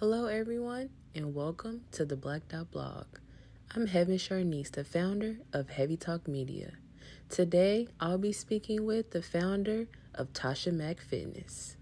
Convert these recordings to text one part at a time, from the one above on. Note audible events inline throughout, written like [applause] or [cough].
Hello, everyone, and welcome to the Black Dot Blog. I'm Heaven Charniece, the founder of HeavieTalk Media. Today, I'll be speaking with the founder of Tasha Mack Fitness.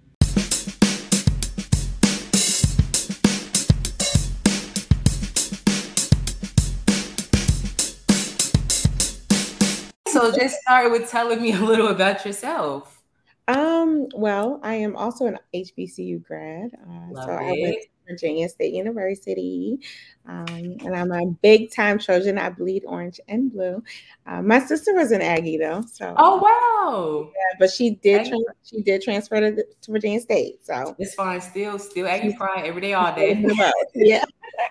So, just start with telling me a little about yourself. Um, well, I am also an HBCU grad. Uh, so it. I went Virginia State University. Um, and I'm a big time Trojan. I bleed orange and blue. Uh, my sister was an Aggie though, so oh wow, yeah, but she did tra- she did transfer to, to, Virginia State, so it's fine. Still, still Aggie pride every day, all day. [laughs] yeah.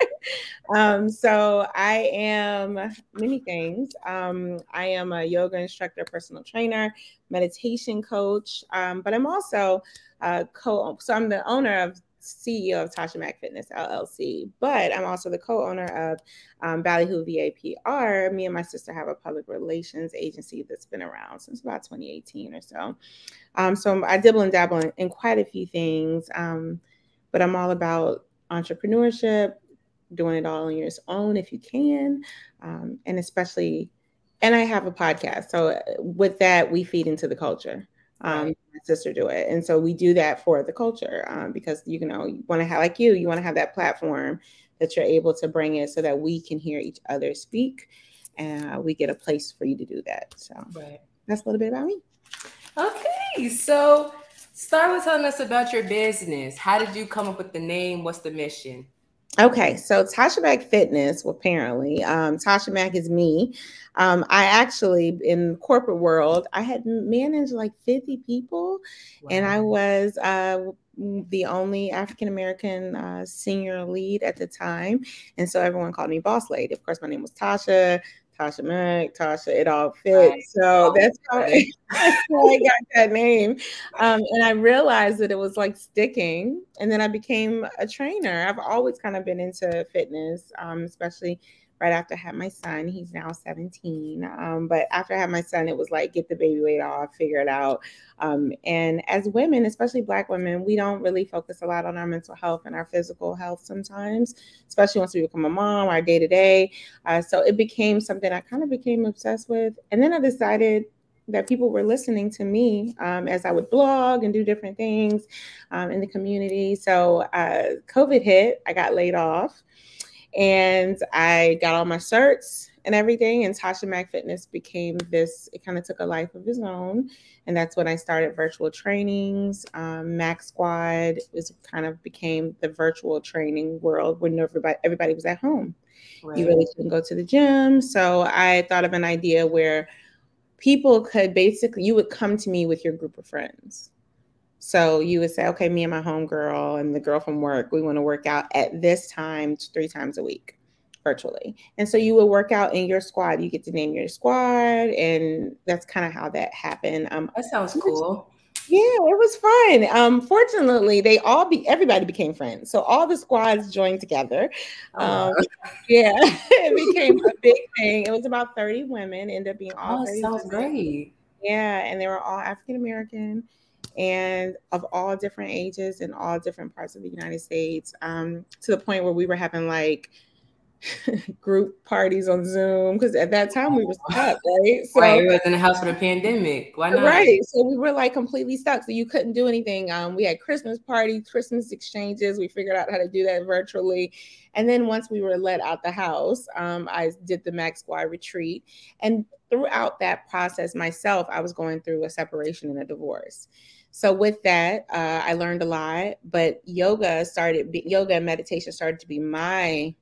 [laughs] um, so I am many things. Um, I am a yoga instructor, personal trainer, meditation coach, um, but I'm also a co. So I'm the owner of CEO of Tasha Mack Fitness LLC, but I'm also the co-owner of um, Ballyhoo VAPR. Me and my sister have a public relations agency that's been around since about 2018 or so. Um, so I dibble and dabble in, in quite a few things, um, but I'm all about entrepreneurship, doing it all on your own if you can, um, and especially. And I have a podcast, so uh, with that, we feed into the culture. Um, right. my sister do it, and so we do that for the culture um, because you know you want to have like you, you want to have that platform that you're able to bring it so that we can hear each other speak, and uh, we get a place for you to do that. So right. that's a little bit about me. Okay, so start with telling us about your business. How did you come up with the name? What's the mission? Okay, so Tasha Mack Fitness, well, apparently, um, Tasha Mack is me. Um, I actually, in corporate world, I had managed like 50 people, wow. and I was uh, the only African American uh, senior lead at the time. And so everyone called me Boss Lady. Of course, my name was Tasha. Tasha Mack, Tasha, it all fits. Right. So oh, that's how, I, [laughs] that's how, I got that name. Um, and I realized that it was like sticking. And then I became a trainer. I've always kind of been into fitness, um, especially right after I had my son. He's now 17. Um, but after I had my son, it was like get the baby weight off, figure it out. Um, and as women, especially Black women, we don't really focus a lot on our mental health and our physical health sometimes, especially once we become a mom, our day to day. So it became something I kind of became obsessed with. And then I decided that people were listening to me um, as I would blog and do different things um, in the community. So uh, COVID hit, I got laid off and I got all my certs and everything. And Tasha Mack Fitness became this, it kind of took a life of its own. And that's when I started virtual trainings. Um, Mack Squad was kind of became the virtual training world when everybody everybody was at home. Right. You really couldn't go to the gym. So I thought of an idea where people could basically you would come to me with your group of friends so you would say, okay, me and my homegirl and the girl from work, we want to work out at this time three times a week virtually. And so you would work out in your squad. You get to name your squad, and that's kind of how that happened. Um, that sounds cool. Yeah, it was fun. Um, fortunately, they all be everybody became friends. So all the squads joined together. Um, yeah, [laughs] it became a big thing. It was about 30 women, ended up being all oh, sounds great. Yeah, and they were all African American and of all different ages in all different parts of the United States, um, to the point where we were having like [laughs] group parties on Zoom because at that time we were stuck, right? So, [laughs] right, we was in the house for the pandemic. Why not? Right, so we were like completely stuck. So you couldn't do anything. Um, we had Christmas parties, Christmas exchanges. We figured out how to do that virtually, and then once we were let out the house, um, I did the Mack Squad retreat, and throughout that process myself, I was going through a separation and a divorce. So with that, uh, I learned a lot. But yoga started, yoga and meditation started to be my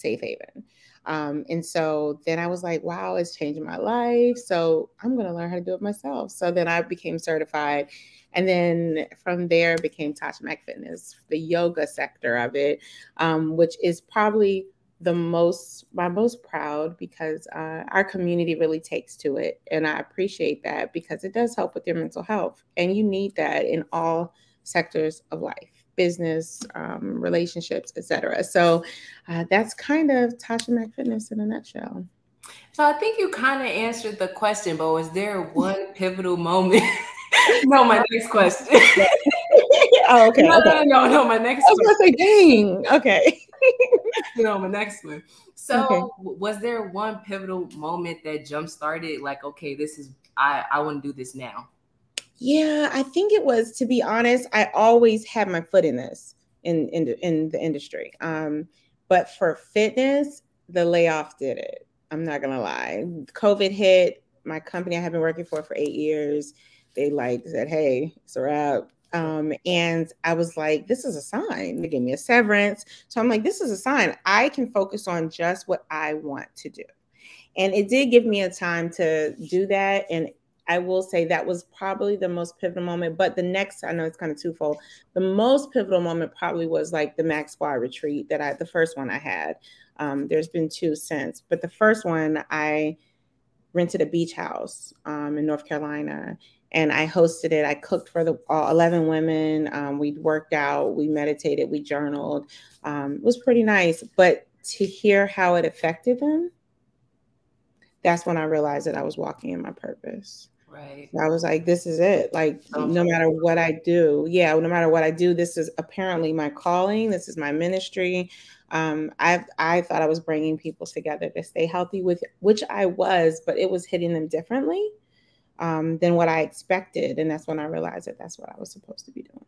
safe haven. Um, and so then I was like, wow, it's changing my life. So I'm going to learn how to do it myself. So then I became certified. And then from there became Tasha Mack Fitness, the yoga sector of it, um, which is probably the most my most proud because uh, our community really takes to it and i appreciate that because it does help with your mental health and you need that in all sectors of life business um, relationships etc so uh, that's kind of tasha mack fitness in a nutshell so i think you kind of answered the question but was there one [laughs] pivotal moment [laughs] no my next question [laughs] Oh, okay. No, okay. no, no, no. My next. I was gonna say, dang. Okay. no, my next one. So, Okay. was there one pivotal moment that jump started? Like, okay, this is I I want to do this now. Yeah, I think it was. To be honest, I always had my foot in this in in the, in the industry. Um, but for fitness, the layoff did it. I'm not gonna lie. COVID hit. My company I have been working for for eight years. They like said, "Hey, it's a wrap." Um, and I was like, "This is a sign." They gave me a severance, so I'm like, "This is a sign. I can focus on just what I want to do." And it did give me a time to do that, and I will say that was probably the most pivotal moment. But the next, I know it's kind of twofold. The most pivotal moment probably was like the Mack Squad retreat that I, the first one I had. Um, there's been two since, but the first one I rented a beach house um, in North Carolina and I hosted it. I cooked for the all 11 women. Um, we worked out, we meditated, we journaled. Um, it was pretty nice. But to hear how it affected them, that's when I realized that I was walking in my purpose. Right. I was like, this is it. Like, Oh, no matter what I do, yeah, no matter what I do, this is apparently my calling. This is my ministry. Um, I I thought I was bringing people together to stay healthy with, which I was, but it was hitting them differently um, than what I expected, and that's when I realized that that's what I was supposed to be doing.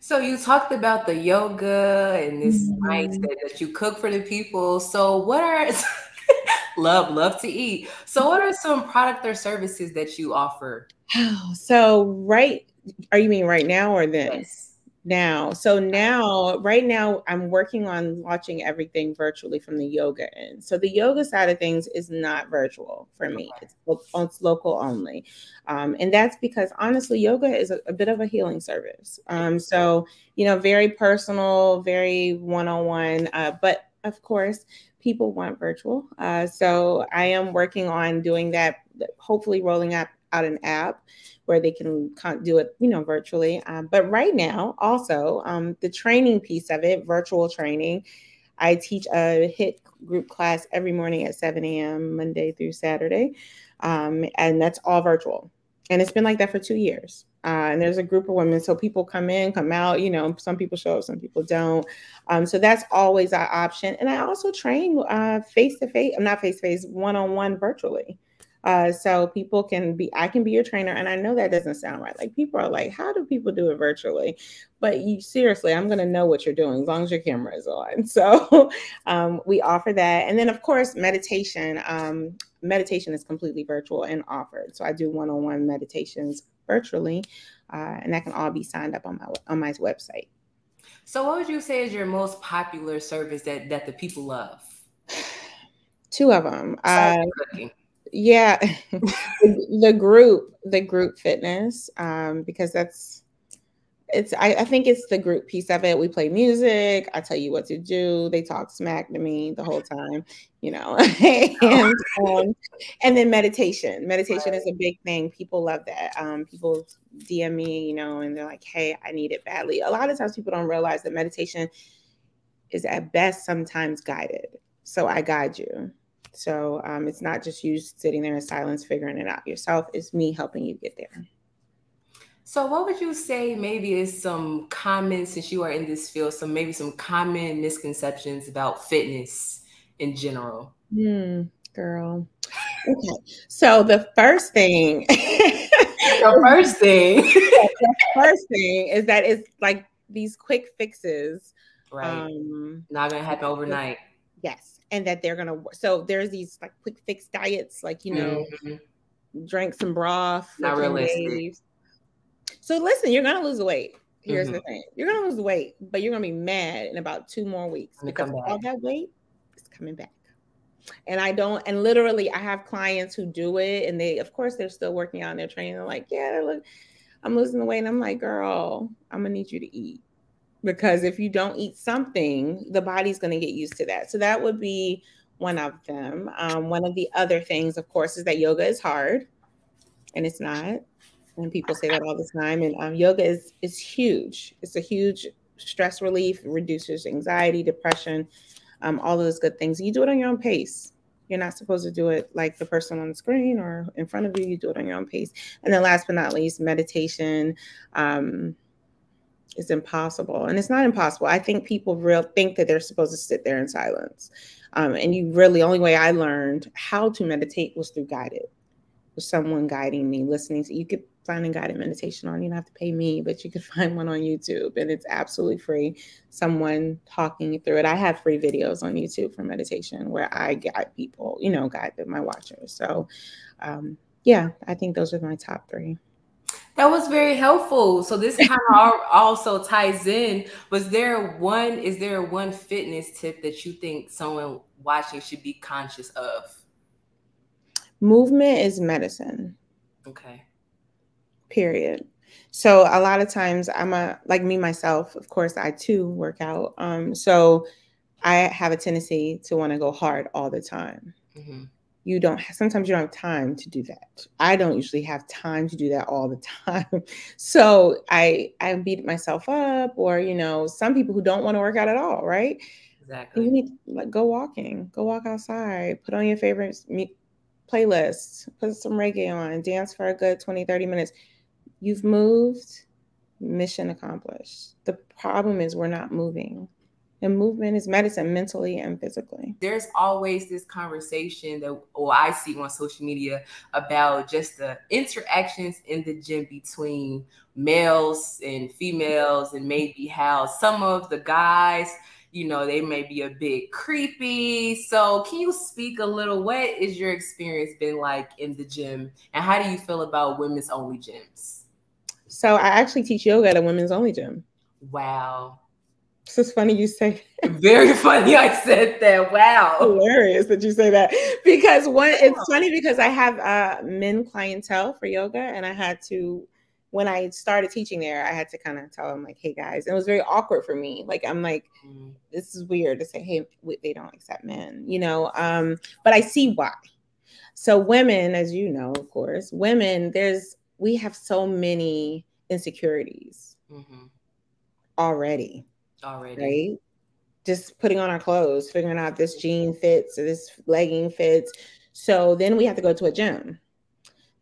So you talked about the yoga and this Mhm. mindset that you cook for the people. So what are [laughs] love love to eat? So what are some product or services that you offer? [sighs] so right, are you mean right now or then? Yes. now. So now, right now, I'm working on launching everything virtually from the yoga end. So the yoga side of things is not virtual for me. It's, it's local only, um, and that's because honestly, yoga is a, a bit of a healing service. Um, so you know, very personal, very one-on-one. Uh, but of course, people want virtual. Uh, so I am working on doing that. Hopefully, rolling out an app where they can do it, you know, virtually. Um, but right now, also um, the training piece of it, virtual training. I teach a HIIT group class every morning at 7 a.m. Monday through Saturday, um, and that's all virtual. And it's been like that for two years. Uh, and there's a group of women, so people come in, come out. You know, some people show up, some people don't. Um, so that's always our option. And I also train face to face. I'm not face to face, one on one virtually. Uh, so people can be, I can be your trainer. And I know that doesn't sound right. Like people are like, how do people do it virtually? But you seriously, I'm going to know what you're doing as long as your camera is on. [laughs] So um, we offer that. And then, of course, meditation. Um, meditation is completely virtual and offered. So I do one on one meditations virtually, uh, and that can all be signed up on my on my website. So what would you say is your most popular service that that the people love? Two of them. Uh. Yeah. [laughs] The, group the group fitness um because that's it's I, I think it's the group piece of it. We play music. I tell you what to do. They talk smack to me the whole time you know. [laughs] And um, and then meditation. Meditation is a big thing. People love that. Um people dm me you know and they're like hey i need it badly. A lot of times people don't realize that meditation is at best sometimes guided. So i guide you so um, it's not just you sitting there in silence figuring it out yourself. It's me helping you get there. So what would you say maybe is some common since you are in this field, some maybe some common misconceptions about fitness in general? Hmm, girl. Okay. So the first thing [laughs] The first thing. the first thing is that it's like these quick fixes. right. Um Not gonna happen overnight. Yes. And that they're gonna. So there's these like quick fix diets, like you know, Mhm. drink some broth. Not realistic. days. So listen, you're gonna lose weight. Here's the Mhm. thing: you're gonna lose weight, but you're gonna be mad in about two more weeks because all that weight is coming back. And I don't, and literally, I have clients who do it, and they, of course, they're still working on their training. They're like, "Yeah, look, I'm losing the weight," and I'm like, "Girl, I'm gonna need you to eat." Because if you don't eat something, the body's going to get used to that. So that would be one of them. Um, one of the other things, of course, is that yoga is hard, and it's not. And people say that all the time. And um, yoga is is huge. It's a huge stress relief, reduces anxiety, depression, um, all those good things. You do it on your own pace. You're not supposed to do it like the person on the screen or in front of you. You do it on your own pace. And then, last but not least, meditation. Um, It's impossible. And it's not impossible. I think people real think that they're supposed to sit there in silence. Um, and you really, only way I learned how to meditate was through guided, with someone guiding me, listening to. You could find a guided meditation on. You don't have to pay me, but you could [laughs] find one on YouTube, and it's absolutely free. Someone talking through it. I have free videos on YouTube for meditation where I guide people, you know, guide my watchers. So, um, yeah, I think those are my top three. That was very helpful. So this kind of [laughs] also ties in. Was there one? Is there one fitness tip that you think someone watching should be conscious of? Movement is medicine. Okay. Period. So a lot of times I'm a like me myself. Of course, I too work out. Um, so I have a tendency to want to go hard all the time. Mm-hmm you don't sometimes you don't have time to do that. I don't usually have time to do that all the [laughs] time. So i i beat myself up or you know some people who don't want to work out at all right? Exactly. you need like go walking go walk outside put on your favorite playlist put some reggae on dance for a good 20 30 minutes. You've moved mission accomplished. The problem is we're not moving and movement is medicine mentally and physically. There's always this conversation that or i see on social media about just the interactions in the gym between males and females and maybe how some of the guys you know they may be a bit creepy. So can you speak a little what is your experience been like in the gym and how do you feel about women's only gyms? So i actually teach yoga at a women's only gym. Wow it's funny you say [laughs] very funny I said that. Wow. Hilarious that you say that. Because one it's funny because I have uh men clientele for yoga and I had to when I started teaching there, I had to kind of tell them like, "Hey guys," and it was very awkward for me. Like, I'm like, mm. "This is weird to say, hey, they don't accept men," you know. Um, but I see why. So, women, as you know, of course, women, there's we have so many insecurities mm-hmm. already already. Right? Just putting on our clothes, figuring out this jean fits, or this legging fits. So then we have to go to a gym.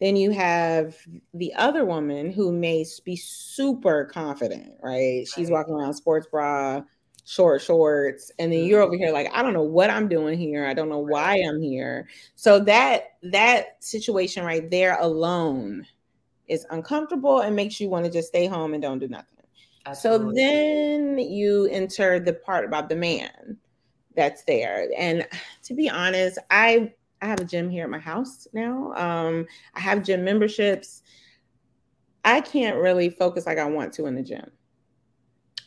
Then you have the other woman who may be super confident, right? She's walking around sports bra, short shorts, and then you're mm-hmm. over here like, I don't know what I'm doing here. I don't know why I'm here. So that that situation right there alone is uncomfortable and makes you want to just stay home and don't do nothing. Absolutely. So then you enter the part about the man that's there. And to be honest, I I have a gym here at my house now. Um, I have gym memberships. I can't really focus like I want to in the gym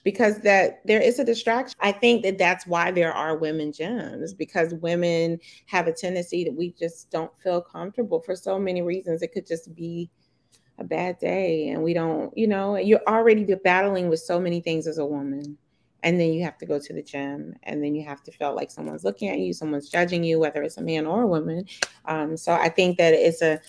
because that there is a distraction. I think that that's why there are women gyms because women have a tendency that we just don't feel comfortable for so many reasons. It could just be a bad day and we don't, you know, you're already battling with so many things as a woman. And then you have to go to the gym and then you have to feel like someone's looking at you, someone's judging you, whether it's a man or a woman. Um, so I think that it's a,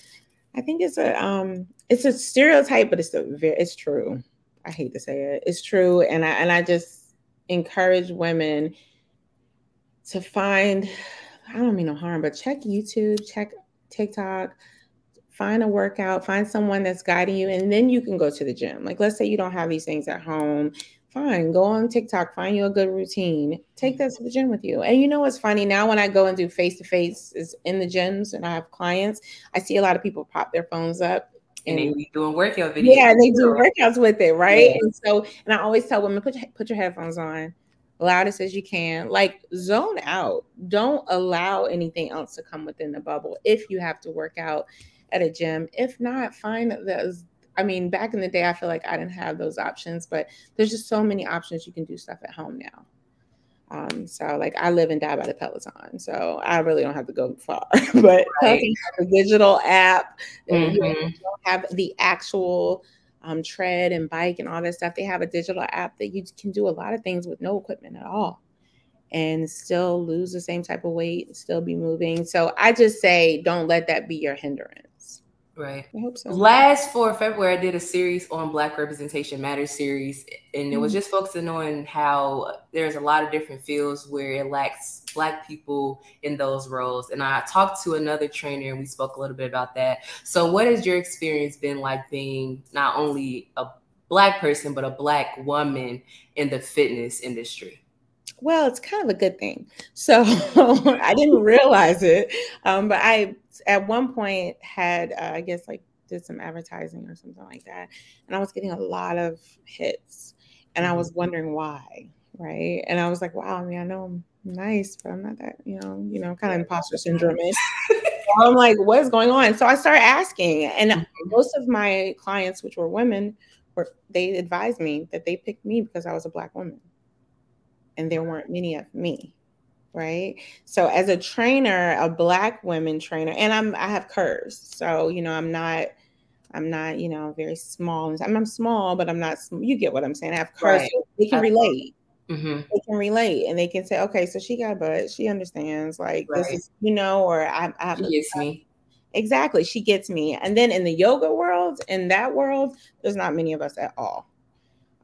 I think it's a, um, it's a stereotype, but it's a it's true. I hate to say it. It's true. And I, and I just encourage women to find, I don't mean no harm, but check YouTube, check TikTok, find a workout, find someone that's guiding you, and then you can go to the gym. Like, let's say you don't have these things at home. Fine, go on TikTok, find you a good routine, take that to the gym with you. And you know what's funny? Now, when I go and do face to face is in the gyms and I have clients, I see a lot of people pop their phones up and, and they be doing workout videos. Yeah, they do workouts with it, right? Yeah. And so, and I always tell women, put your, put your headphones on, loudest as you can. Like zone out. Don't allow anything else to come within the bubble. If you have to work out, at a gym. If not, find those. I mean, back in the day, I feel like I didn't have those options, but there's just so many options you can do stuff at home now. Um, so like I live and die by the Peloton, so I really don't have to go far. [laughs] but right. a digital app, mm-hmm. you don't have the actual um, tread and bike and all that stuff. They have a digital app that you can do a lot of things with no equipment at all and still lose the same type of weight, still be moving. So I just say don't let that be your hindrance. Right. I hope so. Last for February, I did a series on Black Representation Matters series, and it was mm-hmm. just focusing on how there's a lot of different fields where it lacks Black people in those roles. And I talked to another trainer, and we spoke a little bit about that. So, what has your experience been like being not only a black person, but a black woman in the fitness industry? Well, it's kind of a good thing. So [laughs] I didn't realize it, um, but I at one point had uh, I guess like did some advertising or something like that, and I was getting a lot of hits, and I was mm-hmm. wondering why, right? And I was like, wow, I mean, I know I'm nice, but I'm not that, you know, you know, kind of imposter syndrome. I'm like, what is going on? So I started asking, and mm-hmm. most of my clients, which were women, were they advised me that they picked me because I was a black woman, and there weren't many of me, right? So as a trainer, a black women trainer, and I'm I have curves, so you know I'm not. I'm not, you know, very small. I'm, I'm small, but I'm not. You get what I'm saying. I have curves. Right. So they can relate. Mm-hmm. They can relate and they can say, okay, so she got butt. She understands. Like right. this is, you know, or I, I have she gets me. Exactly. She gets me. And then in the yoga world, in that world, there's not many of us at all.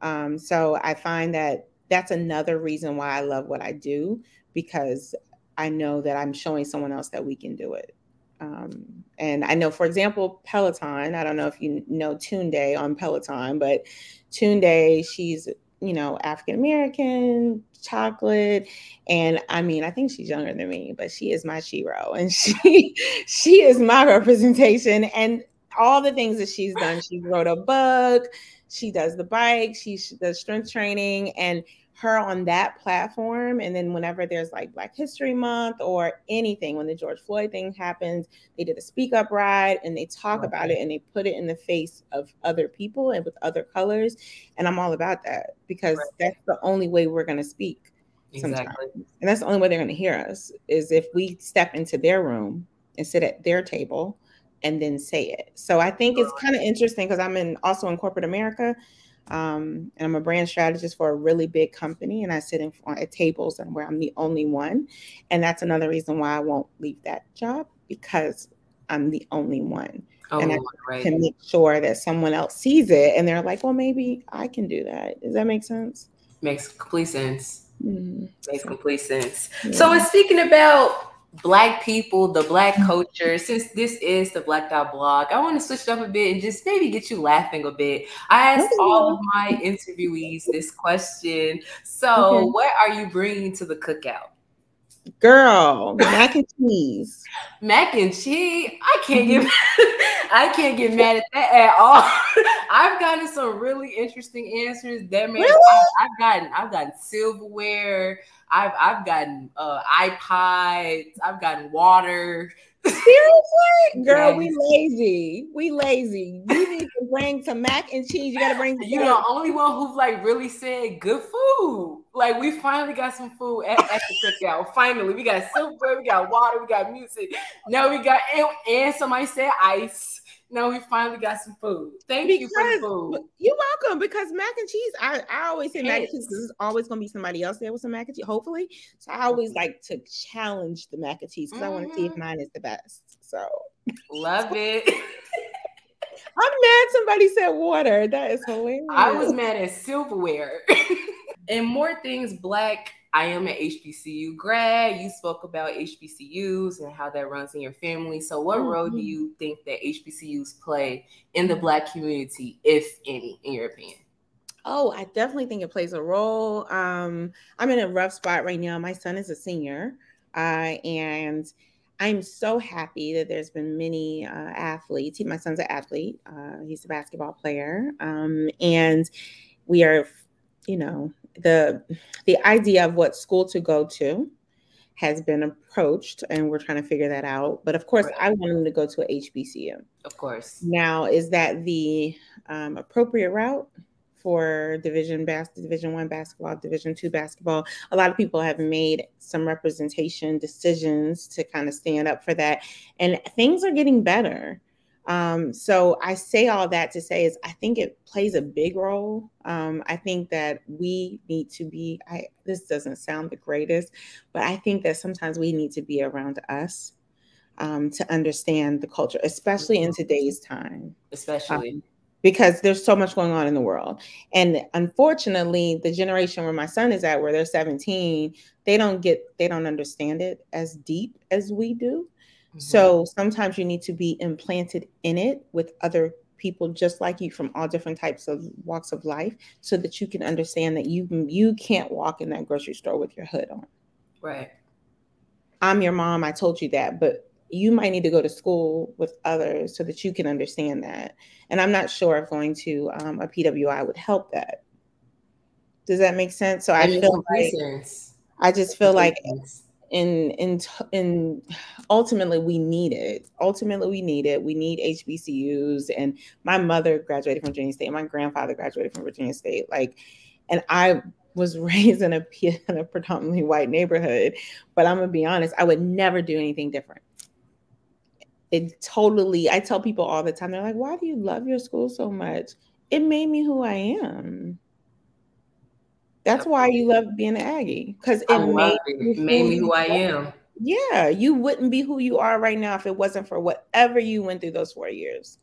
Um, so I find that that's another reason why I love what I do because I know that I'm showing someone else that we can do it. Um, and I know, for example, Peloton. I don't know if you know Tunde on Peloton, but Tunde, she's you know, African American, chocolate. And I mean, I think she's younger than me, but she is my shero [laughs] and she she is my representation. And all the things that she's done, she wrote a book, she does the bike, she does strength training, and her on that platform. And then whenever there's like Black History Month or anything, when the George Floyd thing happens, they did a speak up ride and they talk okay. about it and they put it in the face of other people and with other colors. And I'm all about that because right. that's the only way we're going to speak. Exactly. Sometimes. And that's the only way they're going to hear us is if we step into their room and sit at their table and then say it. So I think it's kind of interesting because I'm in also in corporate America um, and I'm a brand strategist for a really big company, and I sit in front at tables and where I'm the only one, and that's another reason why I won't leave that job because I'm the only one, oh, and I right. can make sure that someone else sees it, and they're like, "Well, maybe I can do that." Does that make sense? Makes complete sense. Mm-hmm. Makes complete sense. Yeah. So, speaking about black people, the black mm-hmm. culture. Since this is the Black Dot blog, I want to switch it up a bit and just maybe get you laughing a bit. I asked all of my interviewees this question. So, okay. what are you bringing to the cookout? Girl, mac and cheese. mac and cheese. I can't get [laughs] I can't get mad at that at all. [laughs] I've gotten some really interesting answers. That man, really? I, have gotten I've gotten silverware. I've I've gotten uh, iPods. I've gotten water. Seriously, [laughs] girl, yes. we lazy. We lazy. You need to bring some mac and cheese. You got to bring. You're the only one who've like really said good food. Like we finally got some food at, at the cookout. Finally, we got silver, we got water, we got music. Now we got and, and somebody said ice. Now we finally got some food. Thank because, you for the food. You're welcome. Because mac and cheese, I, I always say mac and cheese because there's always gonna be somebody else there with some mac and cheese, hopefully. So I always like to challenge the mac and cheese because mm-hmm. I want to see if mm-hmm. mine is the best. So love [laughs] it. I'm mad somebody said water. That is hilarious. I was mad at silverware. [laughs] and more things black I am an HBCU grad. You spoke about HBCUs and how that runs in your family. So, what mm-hmm. role do you think that HBCUs play in the Black community, if any, in your opinion? Oh, I definitely think it plays a role. Um, I'm in a rough spot right now. My son is a senior, uh, and I'm so happy that there's been many uh, athletes. He, my son's an athlete. Uh, he's a basketball player, um, and we are, you know, the the idea of what school to go to has been approached and we're trying to figure that out. But of course right. i want him to go to a hbcu of course. Now is that the um, appropriate route for division bas- division one basketball division two basketball? A lot of people have made some representation decisions to kind of stand up for that and things are getting better um, so I say all that to say is I think it plays a big role. Um, I think that we need to be. I this doesn't sound the greatest, but I think that sometimes we need to be around us um, to understand the culture, especially in today's time. Especially. Um, because there's so much going on in the world. And unfortunately, the generation where my son is at, where they're 17, they don't get, they don't understand it as deep as we do. So mm-hmm. sometimes you need to be implanted in it with other people just like you from all different types of walks of life so that you can understand that you you can't walk in that grocery store with your hood on. Right. I'm your mom, I told you that, but you might need to go to school with others so that you can understand that. And I'm not sure if going to um, a PWI would help that. Does that make sense? So I feel like sense. I just feel like in in in ultimately we need it. Ultimately we need it. We need HBCUs. And my mother graduated from Virginia State. My grandfather graduated from Virginia State. Like, and I was [laughs] raised in a, in a predominantly white neighborhood. But I'm gonna be honest, I would never do anything different. It totally. I tell people all the time. They're like, "Why do you love your school so much?" It made me who I am. That's why you love being an Aggie because it made, it. made me who I am. Yeah, you wouldn't be who you are right now if it wasn't for whatever you went through those four years.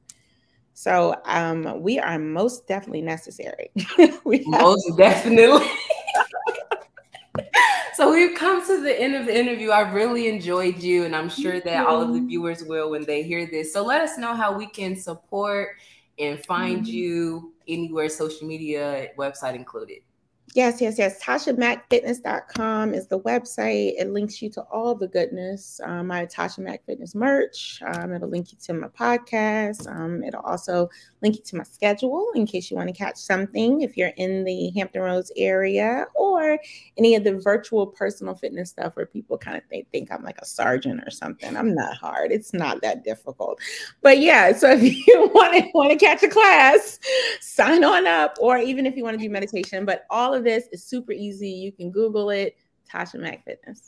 So um, we are most definitely necessary. [laughs] most definitely. [laughs] so we've come to the end of the interview. I really enjoyed you, and I'm sure that all of the viewers will when they hear this. So let us know how we can support and find mm-hmm. you anywhere, social media, website included. Yes, yes, yes. TashaMackFitness.com is the website. It links you to all the goodness. Um, my Tasha Mack Fitness merch. Um, it'll link you to my podcast. Um, it'll also link you to my schedule in case you want to catch something if you're in the Hampton Roads area or any of the virtual personal fitness stuff where people kind of they think I'm like a sergeant or something. I'm not hard. It's not that difficult. But yeah, so if [laughs] you want to want to catch a class, sign on up, or even if you want to do meditation. But all this is super easy. You can Google it, Tasha Mack Fitness.